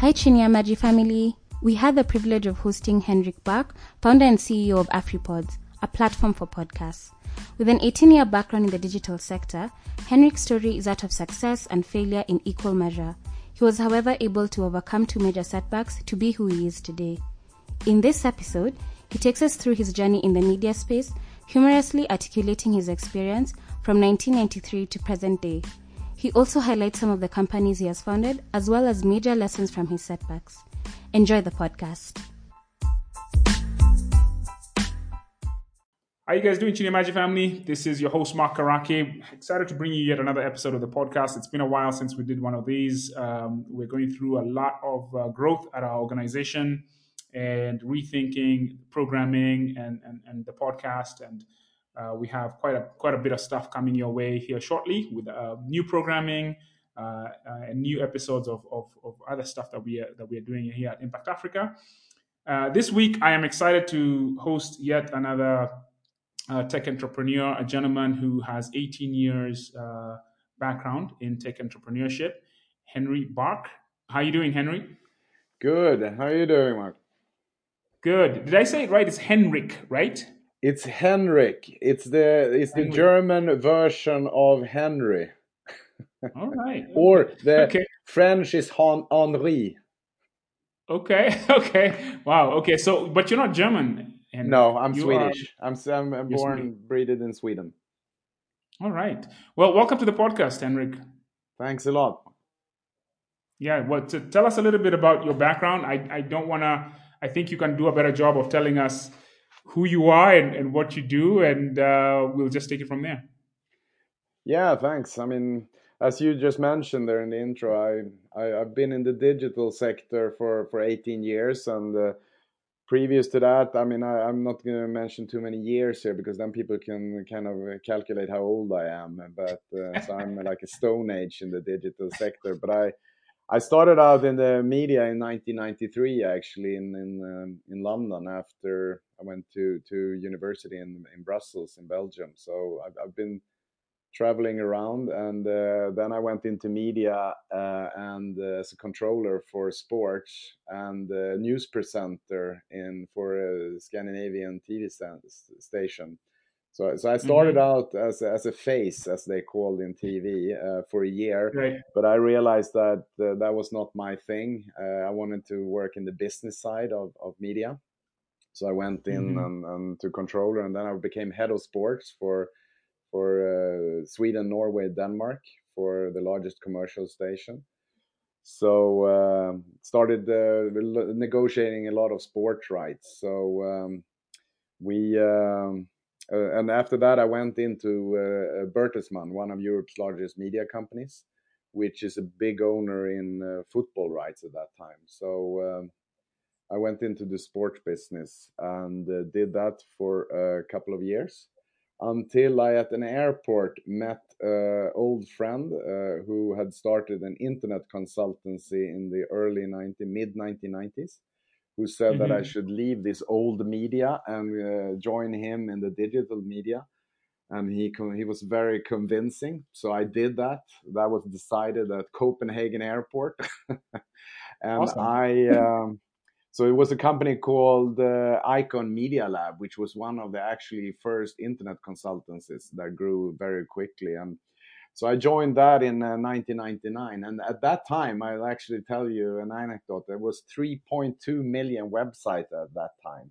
Hi, Chini Ya Maji family. We had the privilege of hosting Henrik Barck, founder and CEO of Afripods, a platform for podcasts. With an 18 year background in the digital sector, Henrik's story is that of success and failure in equal measure. He was, however, able to overcome two major setbacks to be who he is today. In this episode, he takes us through his journey in the media space, humorously articulating his experience from 1993 to present day. He also highlights some of the companies he has founded, as well as major lessons from his setbacks. Enjoy the podcast. How you guys doing, Chini Ya Maji family? This is your host, Mark Karake. Excited to bring you yet another episode of the podcast. It's been a while since we did one of these. Um, we're going through a lot of uh, growth at our organization and rethinking programming and, and, and the podcast. And uh, we have quite a quite a bit of stuff coming your way here shortly with uh, new programming uh, uh, and new episodes of, of, of, other stuff that we are, that we are doing here at Impact Africa. Uh, this week, I am excited to host yet another tech entrepreneur, a gentleman who has 18 years background in tech entrepreneurship, Henry Barck. How are you doing, Henry? Good. How are you doing, Mark? Good. Did I say it right? It's Henrik, right? It's Henrik. It's the it's the German version of Henry. All right. or the okay. French is Henri. Okay. Okay. Wow. Okay. So, but you're not German. Henrik. No, I'm you Swedish. Are... I'm I'm born breeded in Sweden. All right. Well, welcome to the podcast, Henrik. Thanks a lot. Yeah. Well, to tell us a little bit about your background. I I don't want to. I think you can do a better job of telling us who you are and, and what you do, and uh, we'll just take it from there. Yeah, thanks. I mean, as you just mentioned there in the intro, I, I have been in the digital sector for for 18 years, and uh, previous to that, I mean, I, am not going to mention too many years here because then people can kind of calculate how old I am. But uh, so I'm like a stone age in the digital sector. But I I started out in the media in 1993, actually in in um, in London. After I went to to university in in Brussels in Belgium, so I've, I've been traveling around, and uh, then I went into media uh, and uh, as a controller for sports and news presenter in for a Scandinavian TV station so, so I started mm-hmm. out as a, as a face, as they called in TV, uh, for a year. Right. But I realized that uh, that was not my thing. Uh, I wanted to work in the business side of, of media. So I went in mm-hmm. and, and, to controller, and then I became head of sports for for uh, Sweden, Norway, Denmark for the largest commercial station. So uh, started uh, negotiating a lot of sports rights. So um, we. Um, uh, and after that, I went into uh, Bertelsmann, one of Europe's largest media companies, which is a big owner in uh, football rights at that time. So um, I went into the sports business and uh, did that for a couple of years until I, at an airport, met an old friend uh, who had started an internet consultancy in the early 90, mid 1990s who said mm-hmm. that I mm-hmm. should leave this old media and uh, join him in the digital media. And he he was very convincing. So I did that. That was decided at Copenhagen Airport, and awesome. I. Um, so it was a company called uh, Icon Media Lab, which was one of the actually first internet consultancies that grew very quickly. And so I joined that in uh, 1999, and at that time, I'll actually tell you an anecdote. There was 3.2 million websites at that time.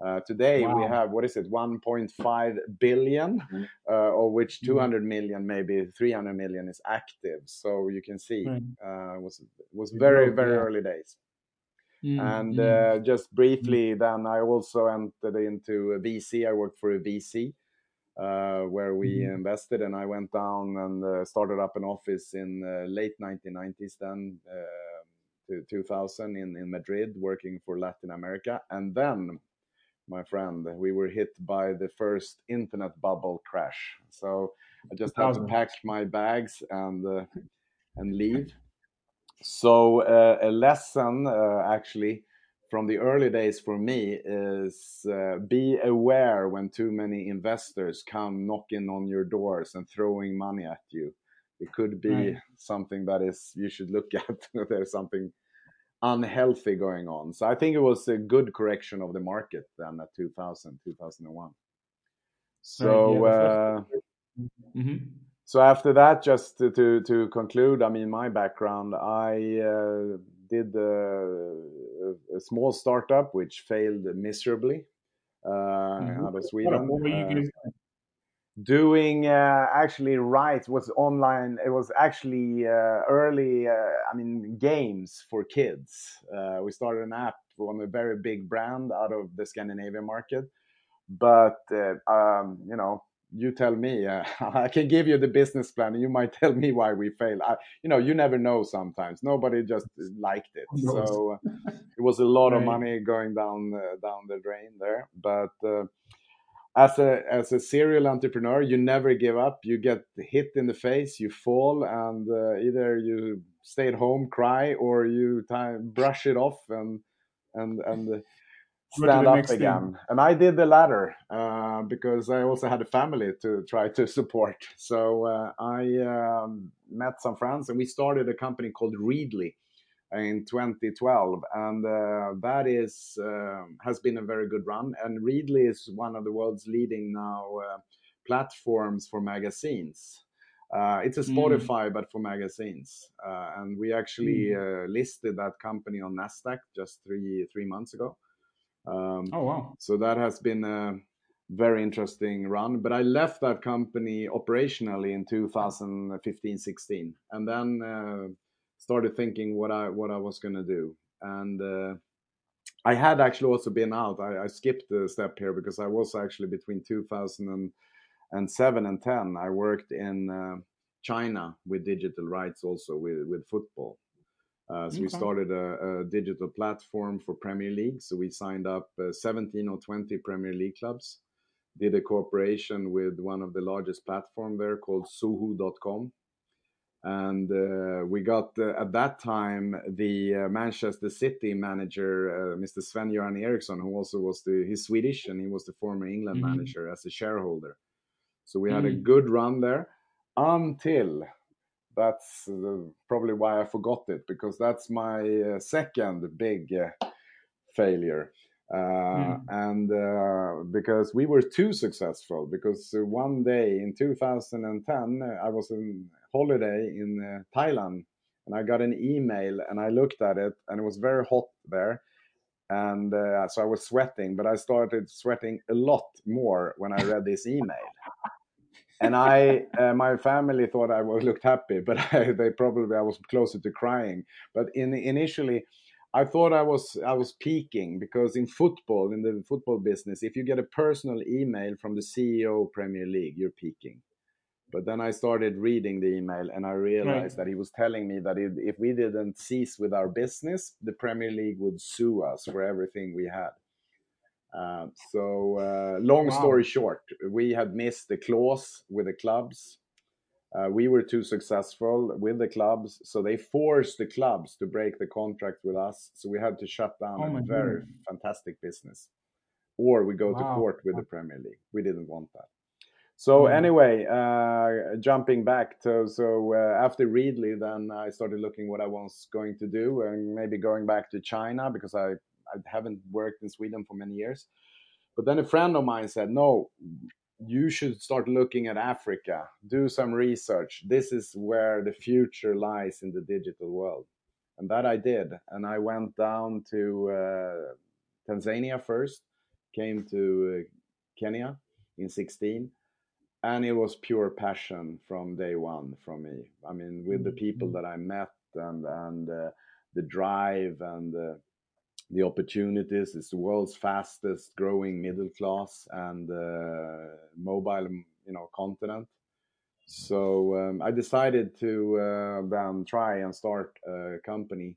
Uh, today wow. we have what is it 1.5 billion mm-hmm. uh, of which mm-hmm. 200 million maybe 300 million is active so you can see uh, was was very very yeah. early days mm-hmm. and uh, just briefly then i also entered into a vc i worked for a vc uh, where we mm-hmm. invested, and I went down and uh, started up an office in uh, late 1990s, then to 2000 in in Madrid, working for Latin America, and then. My friend, we were hit by the first internet bubble crash. So I just had to pack my bags and uh, and leave. So uh, a lesson uh, actually from the early days for me is uh, be aware when too many investors come knocking on your doors and throwing money at you. It could be right. something that is you should look at. There's something unhealthy going on. So I think it was a good correction of the market then at 2000, 2001. So, right, yeah, uh, mm-hmm. So after that, just to, to, to, conclude, I mean, my background, I uh, did a, a, small startup which failed miserably uh, mm-hmm. out of Sweden. What, what uh, doing uh, actually right was online it was actually uh, early uh, i mean games for kids uh, we started an app on a very big brand out of the scandinavian market but uh, um, you know you tell me uh, i can give you the business plan and you might tell me why we fail. I, you know you never know sometimes. Nobody just uh, liked it. So uh, it was a lot right. of money going down uh, down the drain there. But as a as a serial entrepreneur you never give up. You get hit in the face you fall and uh, either you stay at home cry or you time, brush it off and and and stand up again thing. and i did the latter uh, because i also had a family to try to support so uh, i um, met some friends and we started a company called readly in 2012, and uh, that is uh, has been a very good run. And Readly is one of the world's leading now uh, platforms for magazines. Uh, it's a hmm. Spotify, mm. but for magazines. Uh, and we actually mm. listed that company on Nasdaq just three three months ago. Um, oh wow! So that has been a very interesting run. But I left that company operationally in 2015-16, and then started thinking what I what I was gonna do, and uh, I had actually also been out. I, I, skipped a step here because I was actually between 2007 and 10. I worked in uh, China with digital rights, also with with football. Uh, so okay. we started a, a, digital platform for Premier League. So we signed up uh, 17 or 20 Premier League clubs. Did a cooperation with one of the largest platform there called Sohu.com and uh, we got uh, at that time the uh, Manchester City manager, uh, Mr. Sven-Göran Eriksson, who also was the he's Swedish and he was the former England mm-hmm. manager as a shareholder. So we had mm-hmm. a mm. good run there until that's uh, probably why I forgot it because that's my uh, second big failure. Uh, mm. and uh, because we were too successful because uh, one day in 2010 i was on holiday in uh, Thailand and I got an email and I looked at it and it was very hot there. And uh, so I was sweating, but I started sweating a lot more when I read this email. And I, uh, my family thought I looked happy, but I, they probably I was closer to crying. But in initially, I thought I was I was peaking because in football, in the football business, if you get a personal email from the CEO of Premier League, you're peaking. But then I started reading the email and I realized right. that he was telling me that if we didn't cease with our business, the Premier League would sue us for everything we had. Uh, so, uh, long story short, we had missed the clause with the clubs. Uh, we were too successful with the clubs, so they forced the clubs to break the contract with us. So we had to shut down oh a very goodness. fantastic business, or we go wow. to court with the Premier League. We didn't want that. So mm. anyway, uh, jumping back to so uh, after Readly, then I started looking what I was going to do, and maybe going back to China because I I haven't worked in Sweden for many years. But then a friend of mine said, "No, you should start looking at Africa. Do some research. This is where the future lies in the digital world." And that I did, and I went down to uh, Tanzania first, came to uh, Kenya in 16 and it was pure passion from day one from me. I mean, with the people mm-hmm. that I met and and uh, the drive and uh, the opportunities. It's the world's fastest growing middle class and uh, mobile, you know, continent. So um, I decided to uh, then try and start a company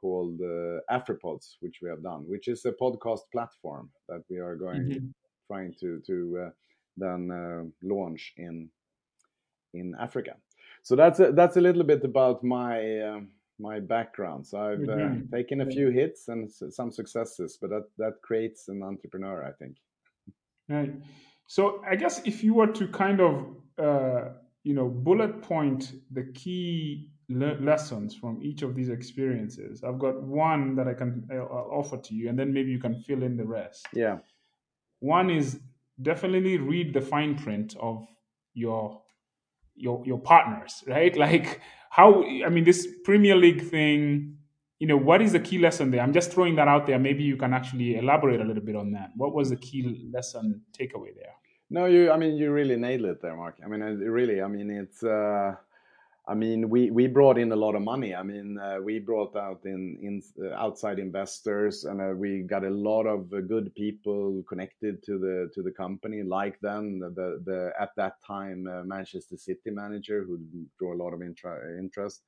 called uh, Afripods, which we have done, which is a podcast platform that we are going mm-hmm. trying to to uh, then uh, launch in in Africa. So that's a, that's a little bit about my uh, my background. So I've uh, mm-hmm. taken a few hits and some successes, but that that creates an entrepreneur, I think. Right. So I guess if you were to kind of uh, you know bullet point the key le- lessons from each of these experiences, I've got one that I can I'll offer to you, and then maybe you can fill in the rest. Yeah. One is definitely read the fine print of your your your partners, right? Like how I mean this Premier League thing. You know, what is the key lesson there? I'm just throwing that out there. Maybe you can actually elaborate a little bit on that. What was the key lesson takeaway there? No, you. I mean, you really nailed it there, Mark. I mean, really. I mean, it's. Uh, I mean, we we brought in a lot of money. I mean, uh, we brought out in in uh, outside investors, and uh, we got a lot of uh, good people connected to the to the company. Like then the the at that time uh, Manchester City manager who drew a lot of intra- interest.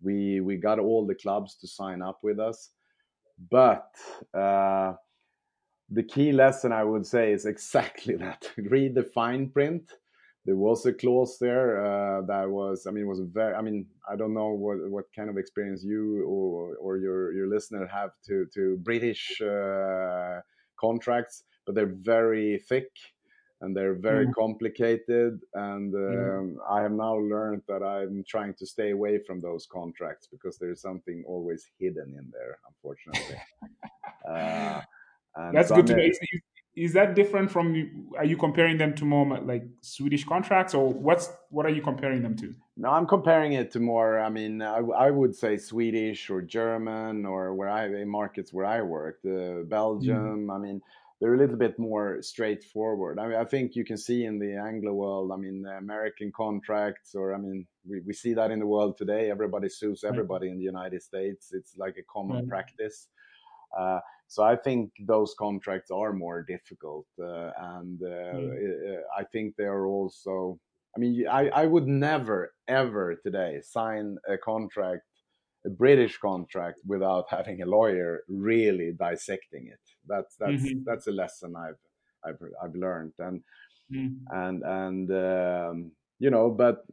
We we got all the clubs to sign up with us, but uh, the key lesson I would say is exactly that: read the fine print there was a clause there uh, that was i mean was very i mean i don't know what what kind of experience you or or your your listener have to to british uh, contracts but they're very thick and they're very mm. complicated and um, mm. i have now learned that i'm trying to stay away from those contracts because there's something always hidden in there unfortunately uh, that's so good to know is that different from are you comparing them to more like swedish contracts or what's what are you comparing them to? No i'm comparing it to more i mean i, I would say swedish or german or where i in markets where i worked uh, belgium mm. i mean they're a little bit more straightforward. I mean i think you can see in the anglo world i mean american contracts or i mean we, we see that in the world today. Everybody sues everybody in the united states. It's like a common right. practice. Uh, so I think those contracts are more difficult, uh, and uh, mm. I think they are also. I mean, I, I would never ever today sign a contract, a British contract, without having a lawyer really dissecting it. That's that's mm-hmm. that's a lesson I've I've I've learned, and mm. and and um, you know, but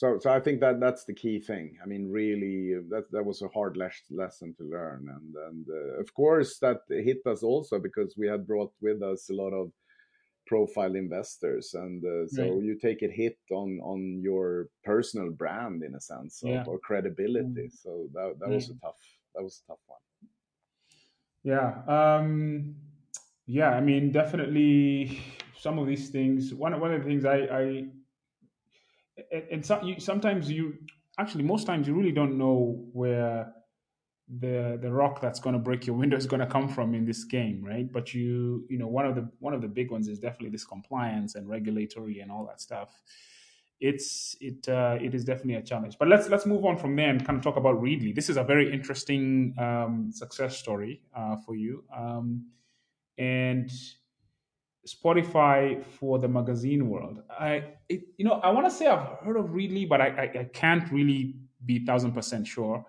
so so I think that that's the key thing. I mean, really, that that was a hard les- lesson to learn, and and uh, of course that hit us also because we had brought with us a lot of profile investors, and uh, so right. you take a hit on on your personal brand in a sense yeah. or credibility. Mm. So that that was a tough that was a tough one. Yeah, um, yeah. I mean, definitely some of these things. One one of the things I I and, so you, sometimes you actually most times you really don't know where the the rock that's going to break your window is going to come from in this game right? But you you know one of the one of the big ones is definitely this compliance and regulatory and all that stuff. It's it uh, it is definitely a challenge. But let's let's move on from there and kind of talk about readly this is a very interesting um, success story uh, for you. Um, and Spotify for the magazine world. I, it, you know, I want to say I've heard of Readly, but I, I, I can't really be thousand percent sure.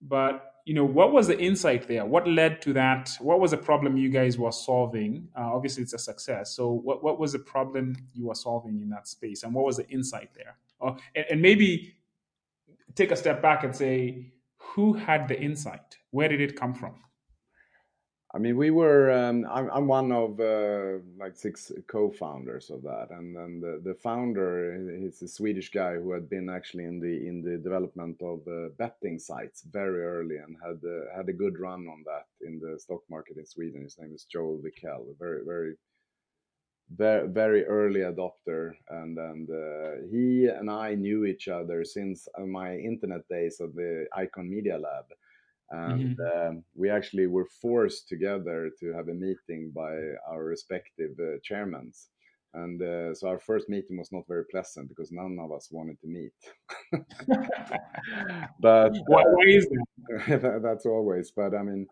But you know, what was the insight there? What led to that? What was the problem you guys were solving? Uh, obviously, it's a success. So, what what was the problem you were solving in that space, and what was the insight there? Uh, and, and maybe take a step back and say, who had the insight? Where did it come from? I mean, we were. Um, I'm, I'm, one of uh, like six co-founders of that, and then the, the founder is a Swedish guy who had been actually in the in the development of uh, betting sites very early and had uh, had a good run on that in the stock market in Sweden. His name is Joel Wikell, very very very very early adopter, and and uh, he and I knew each other since my internet days of the Icon Media Lab and mm-hmm. um, we actually were forced together to have a meeting by our respective uh, chairmans and uh, so our first meeting was not very pleasant because none of us wanted to meet but why, why is that? that's always but i mean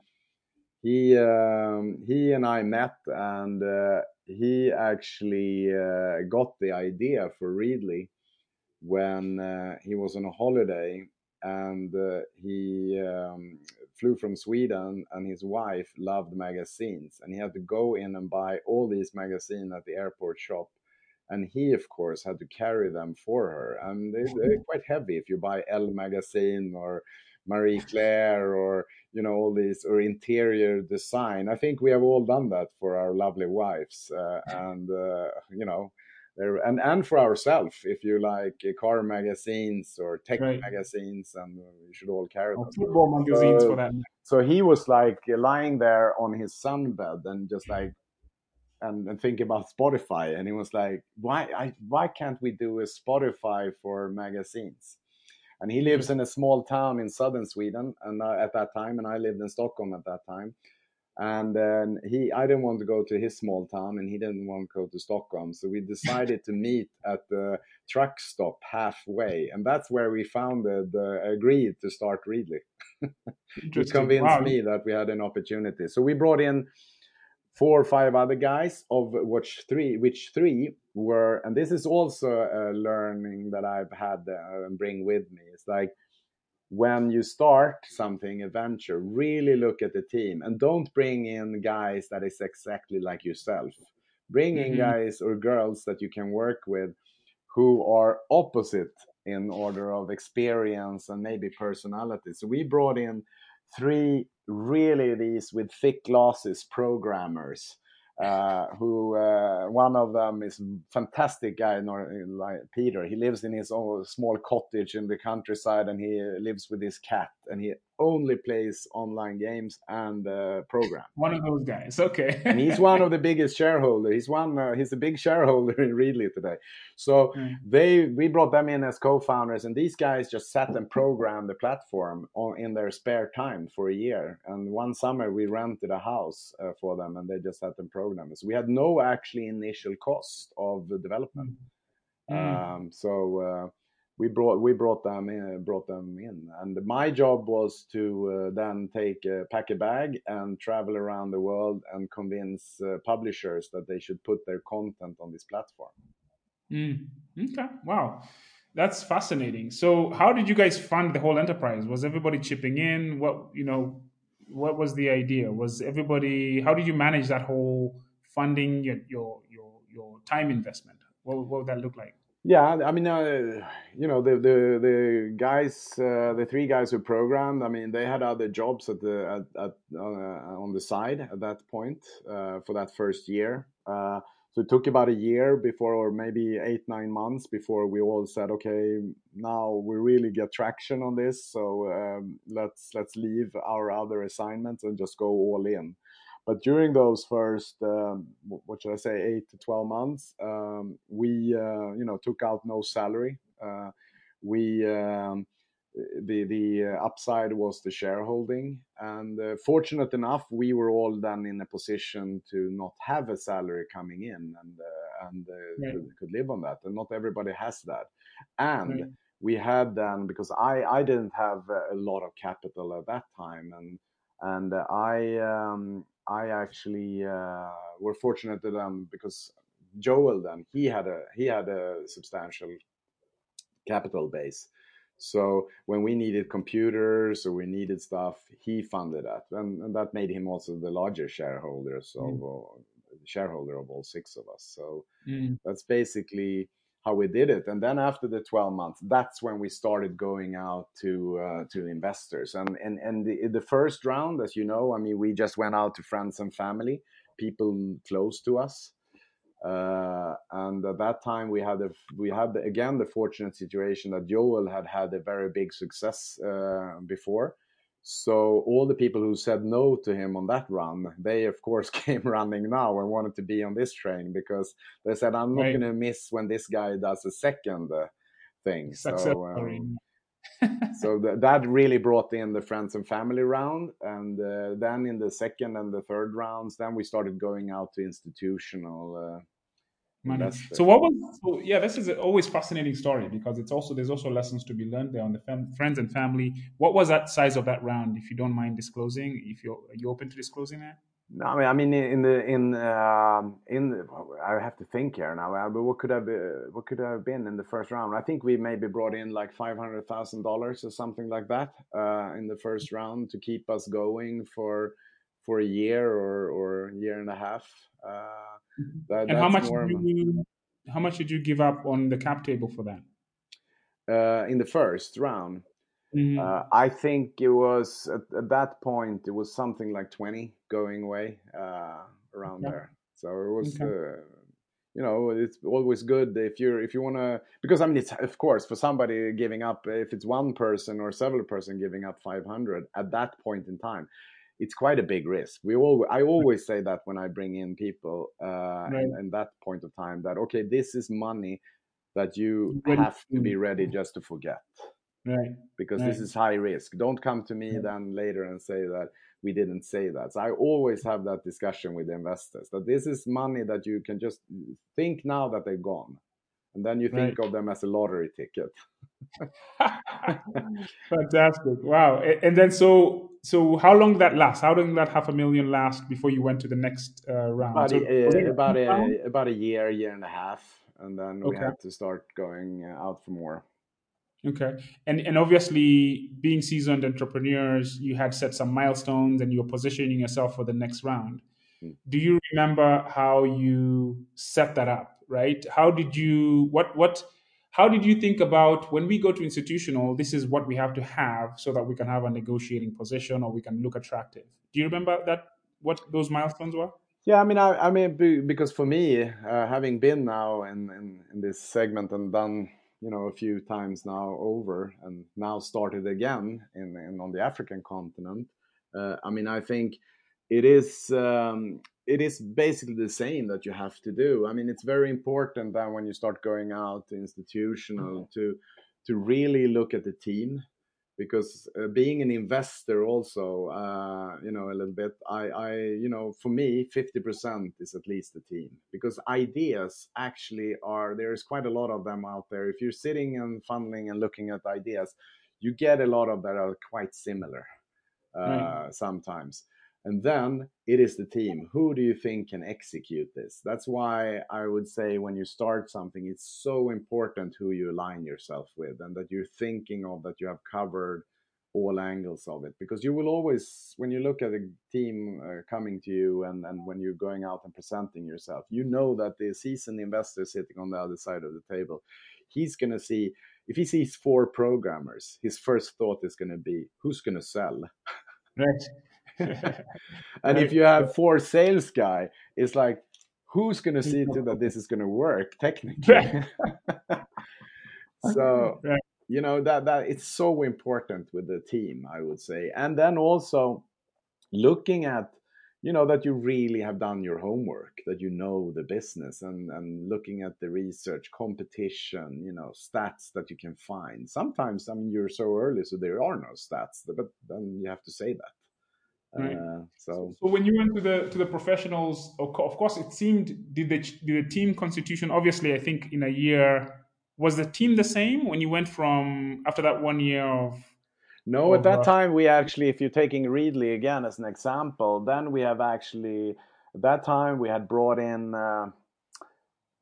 he um, he and i met and uh, he actually uh, got the idea for readly when uh, he was on a holiday and uh, he um, flew from Sweden and his wife loved magazines and he had to go in and buy all these magazines at the airport shop and he of course had to carry them for her and they, are quite heavy if you buy Elle magazine or Marie Claire or you know all these or interior design. I think we have all done that for our lovely wives uh, and uh, you know and and for ourselves, if you like uh, car magazines or tech Right. magazines, and uh, you should all carry them. football magazines Uh, for that. So he was like lying there on his sunbed and just like and, and thinking about Spotify, and he was like, "Why, I, why can't we do a Spotify for magazines?" And he lives in a small town in southern Sweden, and uh, at that time, and I lived in Stockholm at that time. And then he, I didn't want to go to his small town, and he didn't want to go to Stockholm. So we decided to meet at the truck stop halfway, and that's where we founded, uh, agreed to start Readly. Interesting. convinced Wow. me that we had an opportunity. So we brought in four or five other guys, of which three, which three were, and this is also a learning that I've had uh, and bring with me. It's like when you start something, a venture, really look at the team and don't bring in guys that is exactly like yourself. Bring in Mhm. guys or girls that you can work with who are opposite in order of experience and maybe personality. So we brought in three really these with thick glasses programmers. Uh, who uh, one of them is fantastic guy, like Peter. He lives in his own small cottage in the countryside, and he lives with his cat, and he only plays online games and uh, program One of those guys. Okay. and he's one of the biggest shareholder. He's one. Uh, he's a big shareholder in Readly today. So Mm. they we brought them in as co-founders, and these guys just sat and programmed the platform on, in their spare time for a year. And one summer we rented a house uh, for them, and they just sat and programmed. So we had no actually initial cost of the development. Mm. Um, so uh, we brought we brought them in, brought them in, and my job was to uh, then take uh, pack a bag and travel around the world and convince uh, publishers that they should put their content on this platform. Mm. Okay. Wow. That's fascinating. So, how did you guys fund the whole enterprise? Was everybody chipping in? What you know? What was the idea? Was everybody? How did you manage that whole funding? Your your your, your time investment. What, what would that look like? Yeah, I mean, uh, you know, the the the guys, uh, the three guys who programmed. I mean, they had other jobs at the at, at uh, on the side at that point uh, for that first year. Uh, so it took about a year before, or maybe eight nine months before we all said, okay, now we really get traction on this. So um, let's let's leave our other assignments and just go all in. But during those first, um, what should I say, eight to twelve months, um, we uh, you know took out no salary. Uh, we um, the the uh, upside was the shareholding, and uh, fortunate enough, we were all then in a position to not have a salary coming in and uh, and uh, Right. could, could live on that. And not everybody has that, and Right. we had then because I I didn't have a lot of capital at that time, and and uh, I um, I actually uh, were fortunate to them because Joel then he had a he had a substantial capital base. So when we needed computers or we needed stuff, he funded that, and, and that made him also the largest shareholder. So Mm. shareholder of all six of us. So Mm. that's basically how we did it. And then after the 12 months, that's when we started going out to uh, to investors. And and and the, the first round, as you know, I mean, we just went out to friends and family, people close to us. Uh, and at that time, we had a, we had again the fortunate situation that Joel had had a very big success uh, before. So all the people who said no to him on that run, they of course came running now and wanted to be on this train because they said, "I'm not Right. going to miss when this guy does a second uh, thing." So, um, so th- that really brought in the friends and family round, and uh, then in the second and the third rounds, then we started going out to institutional. Uh, money. So what was so yeah, this is always fascinating story because it's also there's also lessons to be learned there on the fam- friends and family. What was that size of that round, if you don't mind disclosing? If you're are you open to disclosing that? No, I mean, I mean, in the in um, in the, I have to think here now. uh, But what could have been, what could have been in the first round? I think we maybe brought in like five hundred thousand dollars or something like that uh, in the first round to keep us going for for a year or or a year and a half. Uh, that, and how much did you how much did you give up on the cap table for that? uh, in the first round. Mhm. Uh, I think it was at, at that point it was something like twenty going away uh, around Okay. there. So it was, Okay. uh, you know it's always good if you're if you want to because i mean it's of course for somebody giving up if it's one person or several person giving up 500 at that point in time it's quite a big risk we all i always say that when i bring in people uh right. and, and that point of time that okay this is money that you ready. have to be ready just to forget right because right. this is high risk don't come to me then later and say that we didn't say that. So I always have that discussion with investors that this is money that you can just think now that they're gone. And then you think right. of them as a lottery ticket. Fantastic. Wow. And then so so how long did that last? How long did that half a million last before you went to the next uh, round? About, so, a, about, a, about a year, year and a half. And then we okay. had to start going uh, out for more. Okay. And and obviously being seasoned entrepreneurs, you had set some milestones and you were positioning yourself for the next round. Mm. Do you remember how you set that up, right? How did you what what how did you think about when we go to institutional, this is what we have to have so that we can have a negotiating position or we can look attractive? Do you remember that what those milestones were? Yeah, I mean, I, I mean, because for me, uh, having been now in, in, in this segment and done you know a few times now over and now started again in, in on the African continent. Uh, I mean, I think it is um, it is basically the same that you have to do. I mean, it's very important that when you start going out institutional mm-hmm. to to really look at the team because uh, being an investor also uh, you know a little bit I, I you know for me 50% is at least the team because ideas actually are there's quite a lot of them out there if you're sitting and funneling and looking at ideas you get a lot of that are quite similar uh, right. sometimes and then it is the team. Who do you think can execute this? That's why I would say when you start something, it's so important who you align yourself with and that you're thinking of that you have covered all angles of it. Because you will always, when you look at a team uh, coming to you and, and when you're going out and presenting yourself, you know that the seasoned investor sitting on the other side of the table, he's going to see, if he sees four programmers, his first thought is going to be, who's going to sell? Right. and if you have four sales guy, it's like who's going to see to that this is going to work technically? so you know that that it's so important with the team, I would say, and then also looking at you know that you really have done your homework that you know the business and and looking at the research competition you know stats that you can find. Sometimes i mean you're so early so there are no stats but then you have to say that Right. Uh, so, so when you went to the to the professionals, of course, it seemed did the did the team constitution? Obviously, I think in a year was the team the same when you went from after that one year of. No, of, at that uh, time we actually, if you're taking Readly again as an example, then we have actually at that time we had brought in. Uh,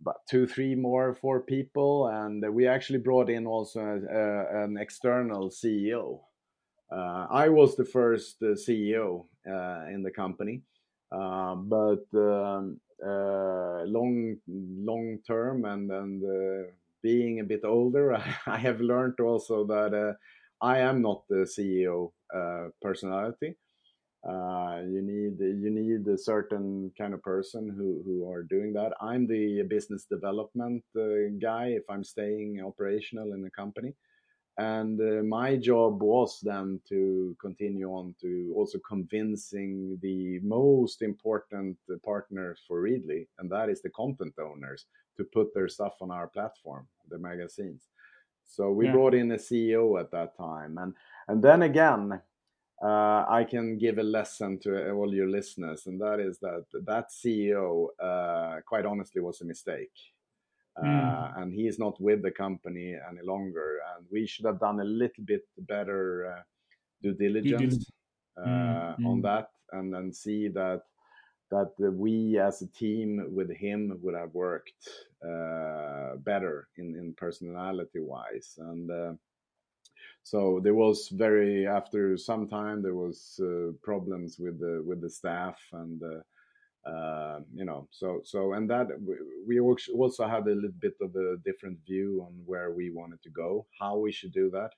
about two, three more, four people, and we actually brought in also a, a, an external CEO uh, I was the first uh, CEO uh, in the company, but um, long long term and and being a bit older, I have learned also that I am not the CEO personality. Uh, you need you need a certain kind of person who who are doing that. I'm the business development uh, guy if I'm staying operational in a company, and uh, my job was then to continue on to also convincing the most important partner for Readly, and that is the content owners, to put their stuff on our platform, the magazines. So we yeah. brought in a CEO at that time, and and then again, uh, I can give a lesson to all your listeners, and that is that that CEO, uh, quite honestly, was a mistake. Mm. and he is not with the company any longer. And we should have done a little bit better uh, due diligence uh, mm. on that, and then see that that we as a team with him would have worked uh, better in, in personality wise and uh, so there was very after some time there was uh, problems with the with the staff and uh, uh, you know so so and that we also had a little bit of a different view on where we wanted to go how we should do that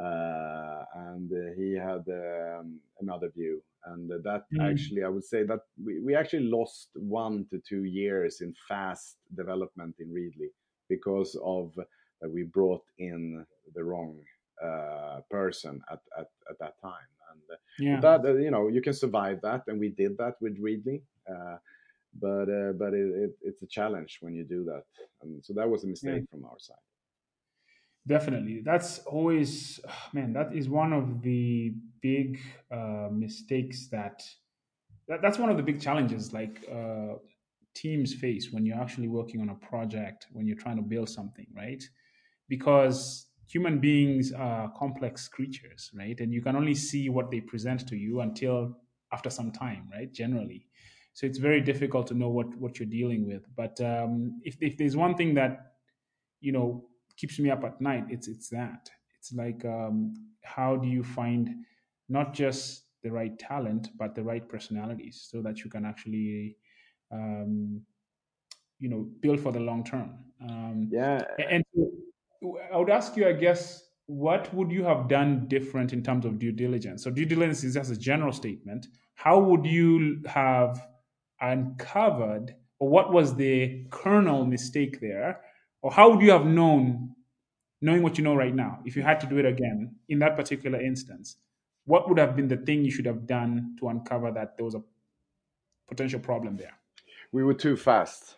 uh, and uh, he had um, another view. And that Mm. actually, I would say that we, we actually lost one to two years in fast development in Readly because of that we brought in the wrong uh, person at, at, at that time. And uh, Yeah. that uh, you know you can survive that, and we did that with Readly. Uh, but uh, but it, it, it's a challenge when you do that, and so that was a mistake from our side. Definitely. That's always, man, that is one of the big uh, mistakes that, that, that's one of the big challenges like uh, teams face when you're actually working on a project, when you're trying to build something, right? Because human beings are complex creatures, right? And you can only see what they present to you until after some time, right? Generally. So it's very difficult to know what, what you're dealing with. But um, if, if there's one thing that, you know, keeps me up at night it's it's that. It's like um, how do you find not just the right talent but the right personalities so that you can actually um, you know build for the long term? Um, Yeah, and i would ask you i guess what would you have done different in terms of due diligence? So due diligence is just a general statement. How would you have uncovered or what was the kernel mistake there? Or how would you have known knowing what you know right now if you had to do it again in that particular instance? What would have been the thing you should have done to uncover that there was a potential problem there? We were too fast.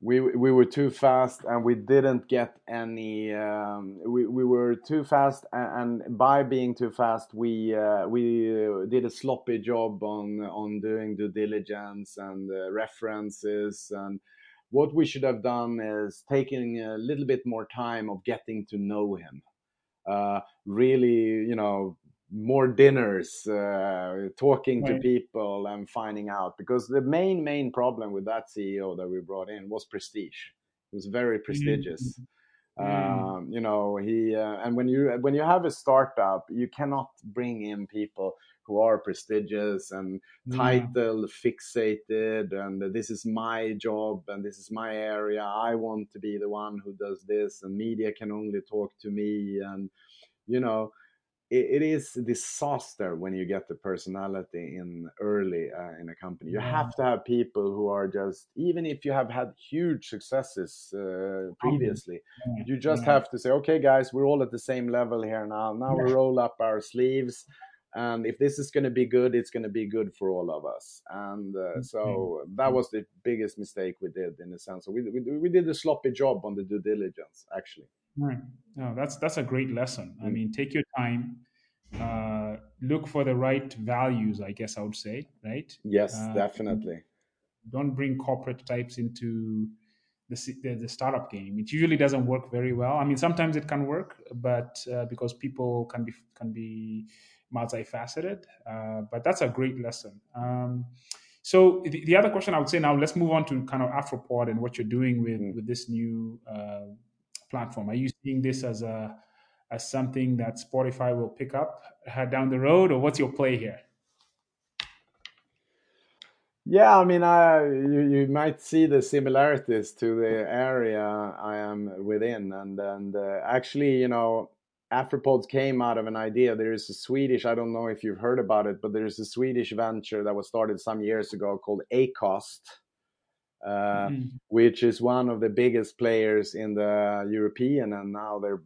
We we were too fast, and we didn't get any. Um, we we were too fast, a- and by being too fast, we uh, we uh, did a sloppy job on on doing due diligence and uh, references. And what we should have done is taking a little bit more time of getting to know him. Uh, really, you know, more dinners, uh, talking to people and finding out. Because the main main problem with that CEO that we brought in was prestige. It was very prestigious. Mm. Um, you know, he uh, and when you when you have a startup, you cannot bring in people who are prestigious and Yeah. title fixated and this is my job and this is my area. I want to be the one who does this and media can only talk to me and you know it, it is a disaster when you get the personality in early uh, in a company. You Yeah. have to have people who are just even if you have had huge successes uh, previously, Yeah. you just Yeah. have to say, okay, guys, we're all at the same level here now. Now we roll up our sleeves. And if this is going to be good, it's going to be good for all of us. And uh, so that was the biggest mistake we did in the sense. So we, we, we did a sloppy job on the due diligence, actually. Right. No, that's that's a great lesson. I Mm. mean, take your time, uh, look for the right values. I guess I would say, right? Yes, Uh, definitely. Don't bring corporate types into the, the the startup game. It usually doesn't work very well. I mean, sometimes it can work, but uh, because people can be can be multifaceted. Uh, but that's a great lesson. Um, so the, the other question I would say now, let's move on to kind of Afripod and what you're doing with Mm. with this new uh, platform. Are you seeing this as a as something that Spotify will pick up uh, down the road, or what's your play here? Yeah, I mean, I, you, you might see the similarities to the area I am within. And, and uh, actually, you know, Afripods came out of an idea. There is a Swedish, I don't know if you've heard about it, but there's a Swedish venture that was started some years ago called Acast. Uh, Mm. which is one of the biggest players in the European, and now they're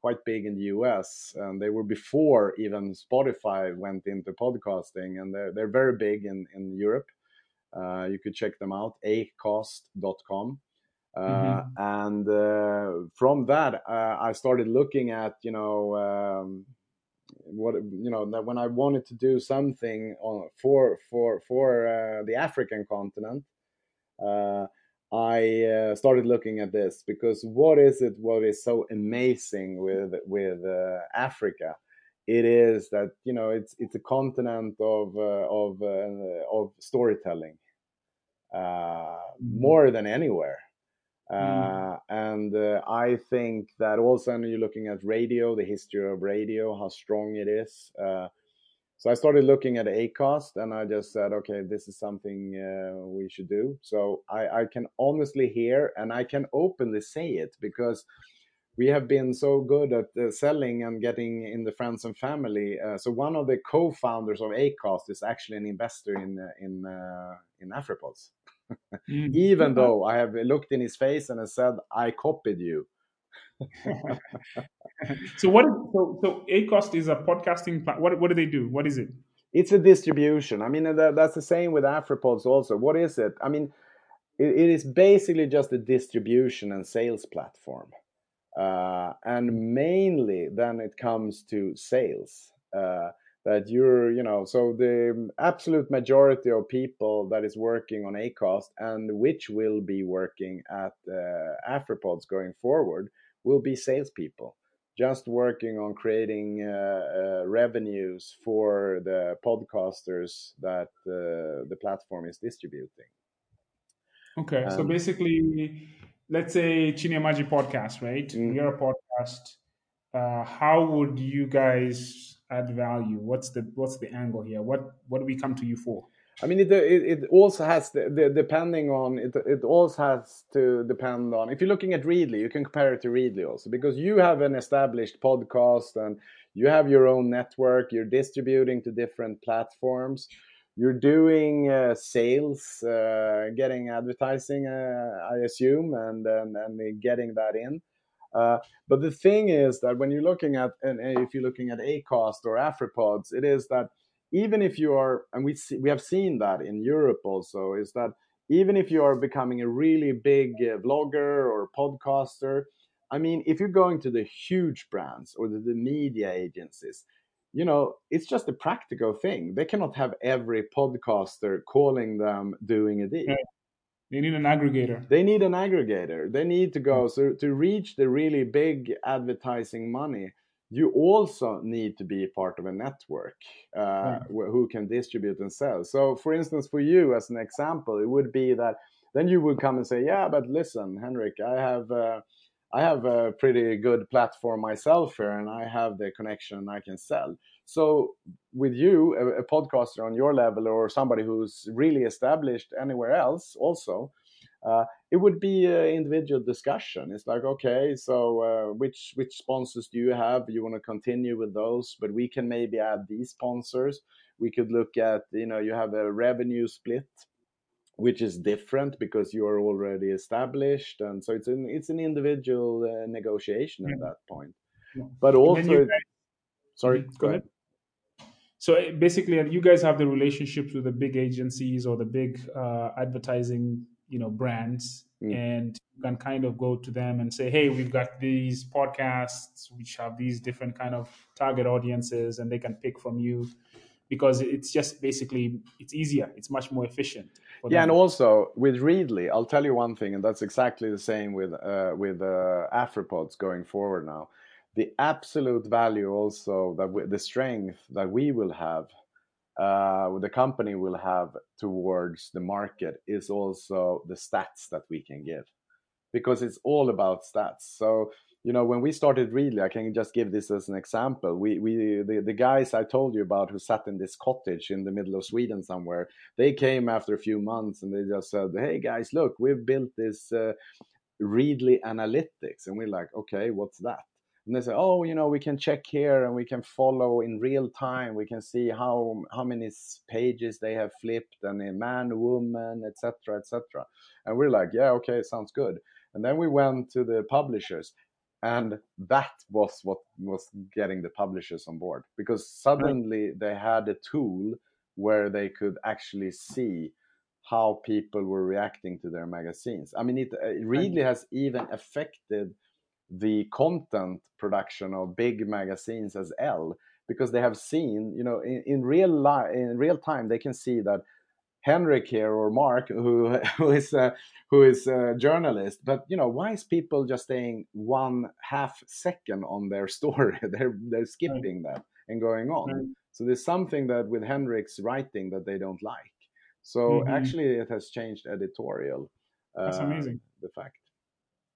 quite big in the US. And they were before even Spotify went into podcasting, and they're they're very big in in Europe. Uh, you could check them out, acast.com. Uh, Mhm. And uh, from that, uh, I started looking at, you know, um, what you know that when I wanted to do something on, for for for uh, the African continent, I uh, started looking at this because what is it? What is so amazing with with uh, Africa? It is that you know it's it's a continent of uh, of uh, of storytelling uh, Mhm. more than anywhere. Mm. Uh, and uh, I think that also when you're looking at radio, the history of radio, how strong it is. Uh, so I started looking at Acast, and I just said, okay, this is something uh, we should do. So I, I can honestly hear, and I can openly say it because we have been so good at uh, selling and getting in the friends and family. Uh, so one of the co-founders of Acast is actually an investor in uh, in uh, in Afripods. mm. Even though I have looked in his face and I said, "I copied you." So what? So so Acast is a podcasting. What what do they do? What is it? It's a distribution. I mean, that, that's the same with Afripods also. What is it? I mean, it, it is basically just a distribution and sales platform. Uh, and mainly then it comes to sales. Uh, that you're, you know, so the absolute majority of people that is working on Acast and which will be working at uh, going forward will be salespeople, just working on creating uh, uh, revenues for the podcasters that uh, the platform is distributing. Okay, um, so basically, let's say Chini Ya Maji podcast, right? Mm-hmm. You're a podcast. Uh, how would you guys add value? What's the what's the angle here? What what do we come to you for? I mean, it it, it also has the, the, depending on it. It also has to depend on if you're looking at Readly, you can compare it to Readly also because you have an established podcast and you have your own network. You're distributing to different platforms you're doing uh, sales, uh, getting advertising, uh, I assume, and, and, and getting that in. Uh, but the thing is that when you're looking at, and if you're looking at Acast or Afripods, it is that even if you are, and we see, we have seen that in Europe also, is that even if you are becoming a really big uh, vlogger or podcaster, I mean, if you're going to the huge brands or the, the media agencies, you know, it's just a practical thing. They cannot have every podcaster calling them doing a deal. Right. They need an aggregator. They need an aggregator. They need to go. So to reach the really big advertising money, you also need to be part of a network uh, who can distribute and sell. So, for instance, for you as an example, it would be that then you would come and say, "Yeah, but listen, Henrik, I have." Uh, I have a pretty good platform myself here and I have the connection and I can sell. So with you, a, a, podcaster on your level or somebody who's really established anywhere else also, uh, it would be an individual discussion. It's like, okay, so uh, which which sponsors do you have? You want to continue with those, but we can maybe add these sponsors. We could look at, you know, you have a revenue split which is different because you are already established and so it's an it's an individual uh, negotiation yeah. at that point yeah. but also sorry mm-hmm, go, go ahead. ahead. so basically you guys have the relationships with the big agencies or the big uh, advertising you know brands mm. and you can kind of go to them and say hey we've got these podcasts which have these different kind of target audiences and they can pick from you because it's just basically it's easier it's much more efficient yeah and also with readly i'll tell you one thing and that's exactly the same with uh, with uh, afripods going forward now the absolute value also that we, the strength that we will have the company will have towards the market is also the stats that we can give because it's all about stats. So you know when we started Readly i can just give this as an example. We we the, the guys i told you about who sat in this cottage in the middle of sweden somewhere they came after a few months and they just said hey guys look we've built this uh, readly analytics. And we're like okay what's that and they say oh you know we can check here and we can follow in real time. We can see how how many pages they have flipped and a man woman etc etc and we're like yeah okay sounds good. And then we went to the publishers and that was what was getting the publishers on board because suddenly they had a tool where they could actually see how people were reacting to their magazines. I mean it, it really has even affected the content production of big magazines as Elle because they have seen you know in, in real life in real time they can see that Henrik here or Mark, who who is a, who is a journalist. But you know, why is people just staying one half second on their story? they're they're skipping that and going on. So there's something that with Henrik's writing that they don't like. So mm-hmm. actually, it has changed editorial. That's uh, amazing. The fact.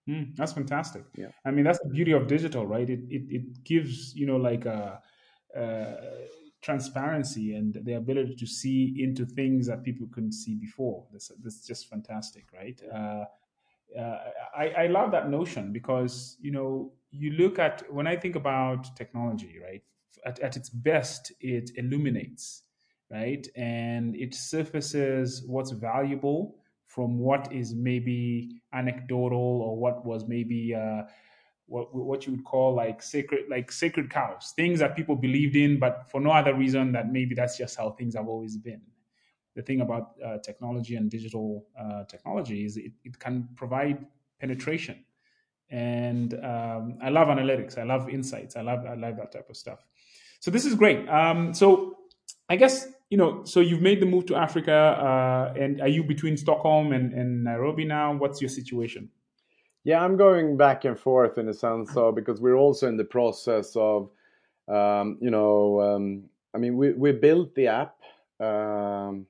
Mm, that's fantastic. Yeah. I mean, that's the beauty of digital, right? It it, it gives you know like a. Uh, transparency and the ability to see into things that people couldn't see before. That's, that's just fantastic, right? Uh, uh, I, I love that notion because you know you look at when I think about technology, right? At, at its best, it illuminates, right, and it surfaces what's valuable from what is maybe anecdotal or what was maybe uh, what what you would call like sacred like sacred cows, things that people believed in, but for no other reason that maybe that's just how things have always been. The thing about uh, technology and digital uh, technology is it, it can provide penetration. And um, i love analytics. I love insights. I love i love that type of stuff. So this is great. Um, so i guess you know so you've made the move to africa uh, and are you between stockholm and, and nairobi now what's your situation yeah i'm going back and forth in a sense so because we're also in the process of um, you know um, i mean we, we built the app um,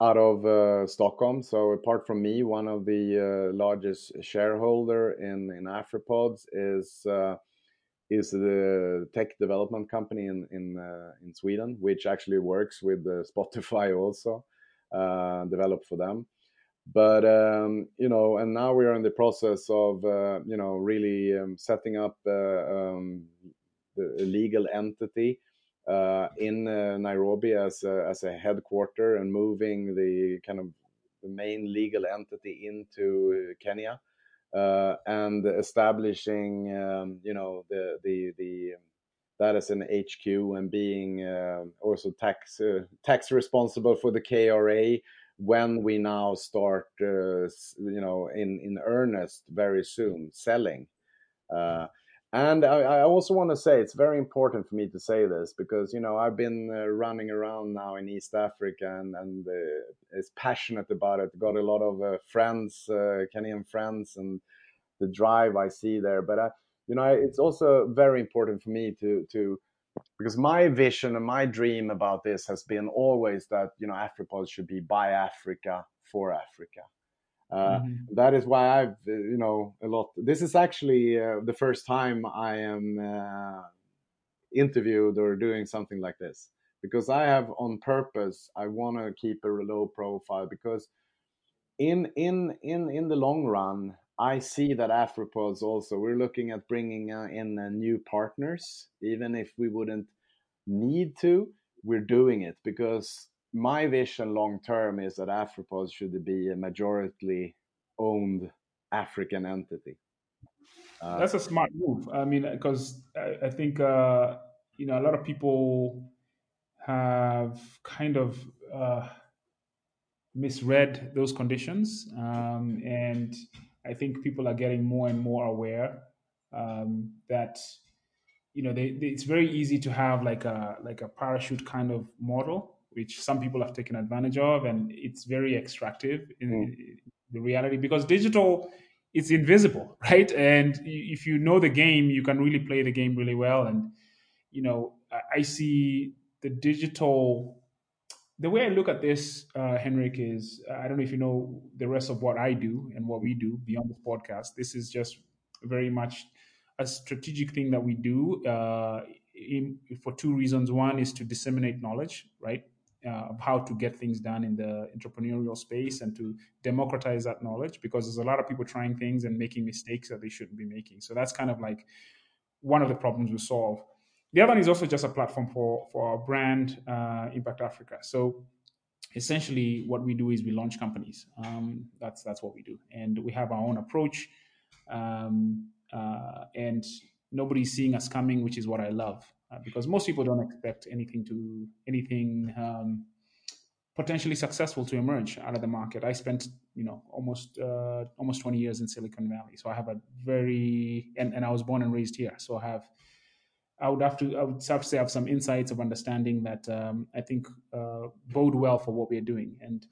out of uh, Stockholm. So apart from me, one of the uh, largest shareholder in in Afripods is uh, is the tech development company in in uh, in Sweden, which actually works with Spotify also, uh, developed for them. But um, you know, and now we are in the process of uh, you know really um, setting up um, the legal entity uh, in uh, Nairobi as a, as a headquarter and moving the kind of the main legal entity into Kenya uh, and establishing um, you know the the the that as an HQ and being uh, also tax uh, tax responsible for the KRA when we now start uh, you know in in earnest very soon selling and I, I also want to say it's very important for me to say this because you know I've been uh, running around now in East Africa and and uh, is passionate about it. Got a lot of uh, friends, uh, Kenyan friends, and the drive I see there. But I, you know, it's also very important for me to to because my vision and my dream about this has been always that you know Afripod should be by Africa for Africa. Uh, mm-hmm. that is why I've, uh, you know, a lot. This is actually uh, the first time I am uh, interviewed or doing something like this because I have on purpose. I want to keep a low profile because in in in in the long run, I see that Afripods also. We're looking at bringing uh, in uh, new partners, even if we wouldn't need to. We're doing it because my vision long term is that Afripod should be a majority owned African entity. Uh, That's a smart move. I mean, because I, I, think uh, you know a lot of people have kind of uh, misread those conditions, um, and I think people are getting more and more aware um, that you know they, they, it's very easy to have like a like a parachute kind of model which some people have taken advantage of, and it's very extractive in mm. the reality because digital it's invisible, right? And if you know the game, you can really play the game really well. And you know, I see the digital. The way I look at this, uh, Henrik, is I don't know if you know the rest of what I do and what we do beyond this podcast. This is just very much a strategic thing that we do uh, in, for two reasons. One is to disseminate knowledge, right? Uh, of how to get things done in the entrepreneurial space and to democratize that knowledge because there's a lot of people trying things and making mistakes that they shouldn't be making. So that's kind of like one of the problems we solve. The other one is also just a platform for for our brand, uh, Impact Africa. So essentially, what we do is we launch companies. Um, that's that's what we do, and we have our own approach. Um, uh, and nobody's seeing us coming, which is what I love uh, because most people don't expect anything to anything um, potentially successful to emerge out of the market. I spent you know almost uh, almost 20 years in Silicon Valley, so I have a very and, and I was born and raised here, so I have. I would have to I would have to say I have some insights of understanding that um, I think uh, bode well for what we're doing. And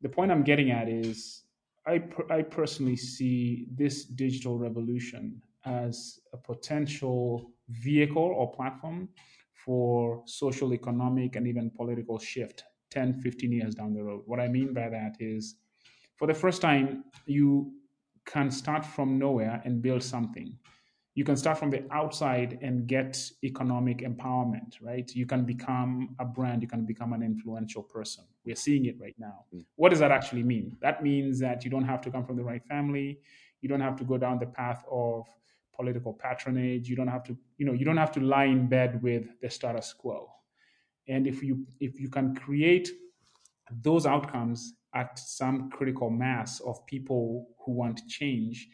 the point I'm getting at is I per, I personally see this digital revolution as a potential vehicle or platform for social, economic, and even political shift 10, 15 years down the road. What I mean by that is for the first time, you can start from nowhere and build something. You can start from the outside and get economic empowerment, right? You can become a brand, you can become an influential person. We're seeing it right now. Mm. What does that actually mean? That means that you don't have to come from the right family You don't have to go down the path of political patronage. You don't have to, you know, you don't have to lie in bed with the status quo. And if you if you can create those outcomes at some critical mass of people who want change,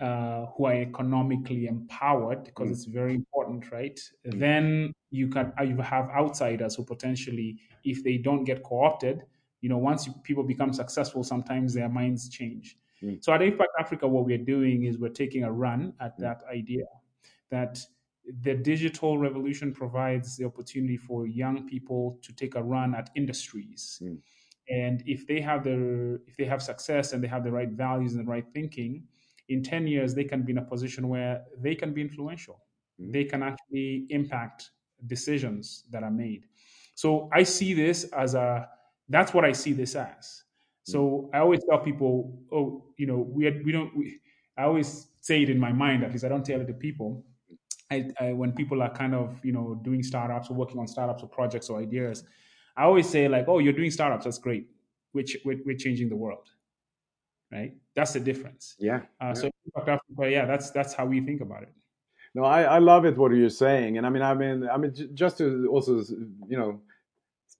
uh, who are economically empowered, because mm. it's very important, right? Mm. Then you can uh, you have outsiders who potentially, if they don't get co-opted, you know, once people become successful, sometimes their minds change. Mm. So at Impact Africa, what we're doing is we're taking a run at mm. that idea that the digital revolution provides the opportunity for young people to take a run at industries. Mm. And if they have the if they have success and they have the right values and the right thinking, in 10 years they can be in a position where they can be influential. Mm. They can actually impact decisions that are made. So I see this as a that's what I see this as. So I always tell people, oh, you know, we we don't. We, I always say it in my mind, at least I don't tell it to people. I, I, when people are kind of you know doing startups or working on startups or projects or ideas, I always say like, oh, you're doing startups, that's great. We're, we're, we're changing the world, right? That's the difference. Yeah. Uh, yeah. So, yeah, that's that's how we think about it. No, I, I love it what you're saying, and I mean, I mean, I mean, just to also, you know,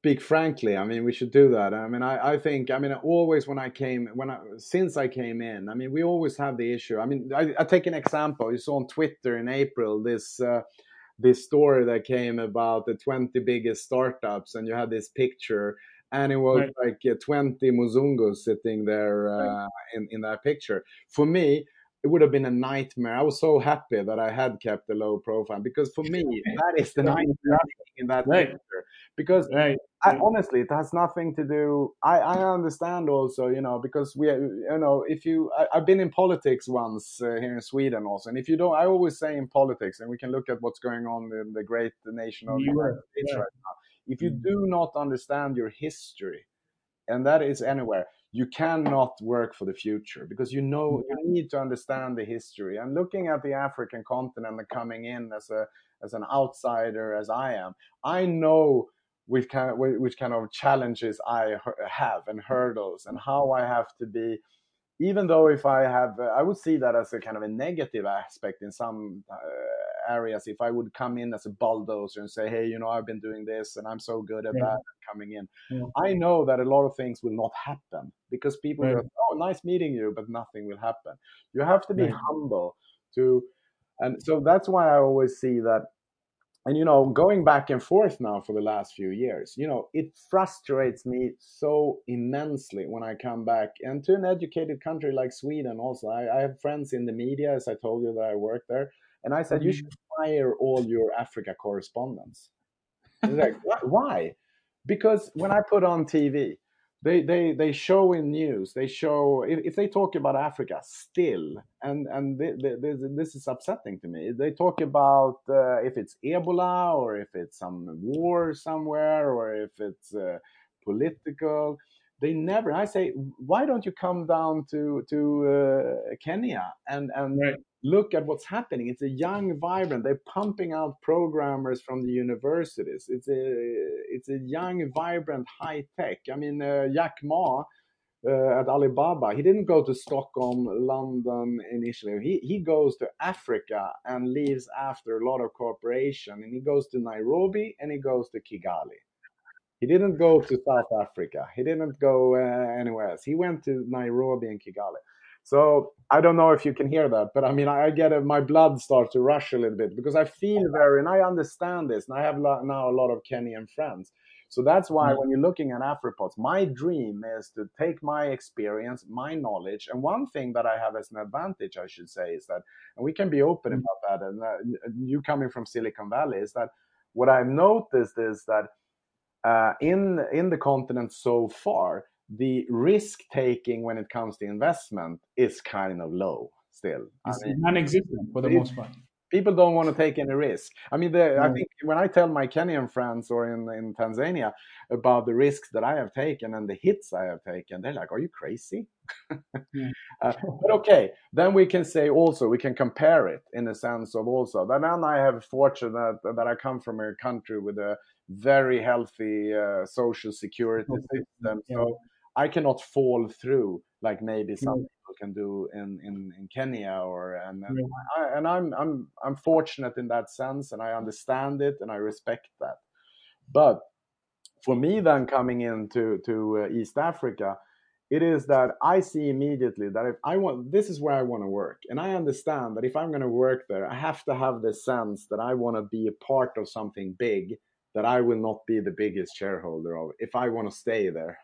speak frankly i mean we should do that i mean I, I think i mean always when i came when i since i came in i mean we always have the issue i mean i, I take an example you saw on twitter in april this uh, this story that came about the 20 biggest startups and you had this picture and it was right. like uh, 20 muzungus sitting there uh, right. in, in that picture for me it would have been a nightmare. I was so happy that I had kept a low profile because for me that is the nightmare in that right. picture. Because right. I, honestly, it has nothing to do. I, I understand also, you know, because we, you know, if you, I, have been in politics once uh, here in Sweden also, and if you don't, I always say in politics, and we can look at what's going on in the great nation of the United States right now. If you mm. do not understand your history, and that is anywhere you cannot work for the future because you know you need to understand the history. And looking at the african continent and coming in as a as an outsider as i am i know which kind of which kind of challenges i have and hurdles and how i have to be. Even though if i have i would see that as a kind of a negative aspect in some uh, areas if I would come in as a bulldozer and say, hey, you know, I've been doing this and I'm so good at yeah. that coming in. Yeah. I know that a lot of things will not happen because people go, oh, nice meeting you, but nothing will happen. You have to be humble to, and so that's why I always see that and you know going back and forth now for the last few years you know it frustrates me so immensely when i come back and to an educated country like sweden also i, I have friends in the media as i told you that i work there and I said, you should fire all your Africa correspondents. like, why? Because when I put on TV, they, they, they show in news, they show, if, if they talk about Africa still, and, and they, they, this is upsetting to me, they talk about uh, if it's Ebola or if it's some war somewhere or if it's uh, political. They never i say why don't you come down to to uh, kenya and and right look at what's happening. It's a young, vibrant. They're pumping out programmers from the universities. It's a it's a young, vibrant, high tech. I mean, uh, Jack Ma uh, at Alibaba, he didn't go to Stockholm, London initially. He he goes to Africa and leaves after a lot of cooperation. And he goes to Nairobi and he goes to Kigali. He didn't go to South Africa. He didn't go uh, anywhere else. He went to Nairobi and Kigali. So I don't know if you can hear that, but I mean, I, get a, my blood starts to rush a little bit because I feel very, and I understand this, and I have now a lot of Kenyan friends. So that's why mm-hmm. when you're looking at Afripods, my dream is to take my experience, my knowledge, and one thing that I have as an advantage, I should say, is that, and we can be open mm-hmm. about that, and uh, you coming from Silicon Valley, is that what I've noticed is that uh, in in the continent so far, the risk taking when it comes to investment is kind of low still. It's I mean, non-existent for the it, most part. People don't want to take any risk. I mean, the, I think when I tell my Kenyan friends or in, in Tanzania about the risks that I have taken and the hits I have taken, they're like, "Are you crazy?" yeah. uh, but okay, then we can say also we can compare it in the sense of also that then I have fortune that, that I come from a country with a very healthy uh, social security system. So I cannot fall through like maybe some people can do in, in, in Kenya or and and, I, and I'm I'm I'm fortunate in that sense, and I understand it and I respect that. But for me, then coming into to uh, East Africa, it is that I see immediately that if I want, this is where I want to work. And I understand that if I'm going to work there, I have to have the sense that I want to be a part of something big that I will not be the biggest shareholder of if I want to stay there.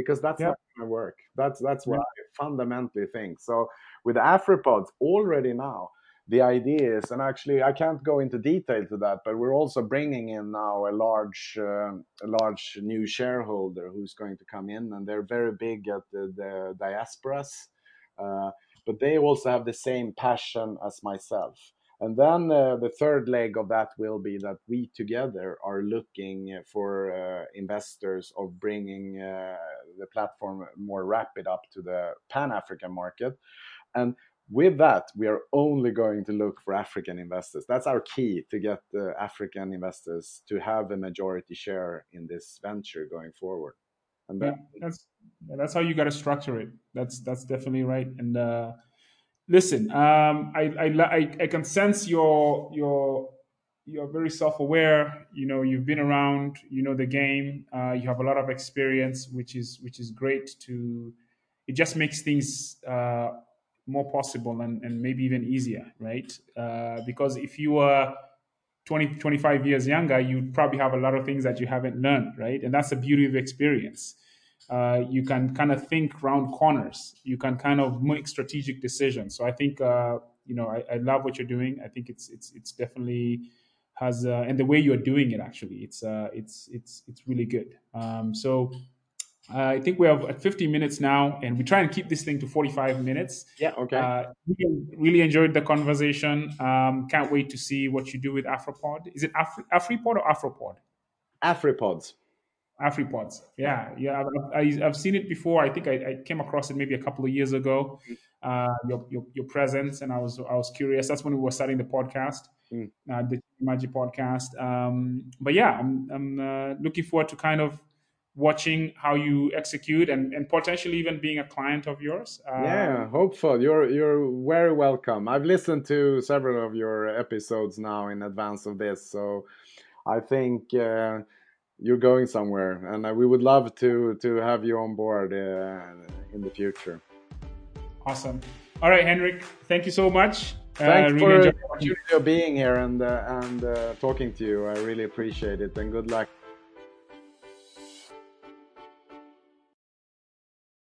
Because that's yeah. not going to work. That's that's what yeah. I fundamentally think. So with AfriPods already now, the idea is, and actually I can't go into detail to that, but we're also bringing in now a large, uh, a large new shareholder who's going to come in, and they're very big at the, the diasporas, uh, but they also have the same passion as myself. And then uh, the third leg of that will be that we together are looking for uh, investors of bringing uh, the platform more rapid up to the Pan African market. And with that, we are only going to look for African investors. That's our key to get the African investors to have a majority share in this venture going forward. And yeah, that's that's how you got to structure it. That's that's definitely right. And uh, listen, um, I, I, I can sense your your you're very self-aware. You know, you've been around. You know the game. Uh, you have a lot of experience, which is which is great. To it just makes things. Uh, more possible and, and maybe even easier, right? Uh, because if you were 20, 25 years younger, you'd probably have a lot of things that you haven't learned, right? And that's the beauty of experience. Uh, you can kind of think round corners. You can kind of make strategic decisions. So I think, uh, you know, I, I, love what you're doing. I think it's it's it's definitely has uh, and the way you're doing it actually, it's uh, it's it's it's really good. Um, so uh, I think we have at 50 minutes now, and we try and keep this thing to 45 minutes. Yeah, okay. Uh, really, really, enjoyed the conversation. Um, can't wait to see what you do with Afropod. Is it Afri- Afripod or Afropod? Afripods. Afripods. Yeah, yeah. I've, I've, seen it before. I think I, I, came across it maybe a couple of years ago. Uh, your, your, your presence, and I was I was curious. That's when we were starting the podcast, mm. uh, the Magic podcast. Um, but yeah, I'm I'm uh, looking forward to kind of watching how you execute and, and potentially even being a client of yours. Um, yeah, hopeful. You're you're very welcome. I've listened to several of your episodes now in advance of this, so I think uh, you're going somewhere, and uh, we would love to to have you on board uh, in the future. Awesome. All right, Henrik. Thank you so much. Thanks uh, really for the opportunity of being here and uh, and uh, talking to you. I really appreciate it, and good luck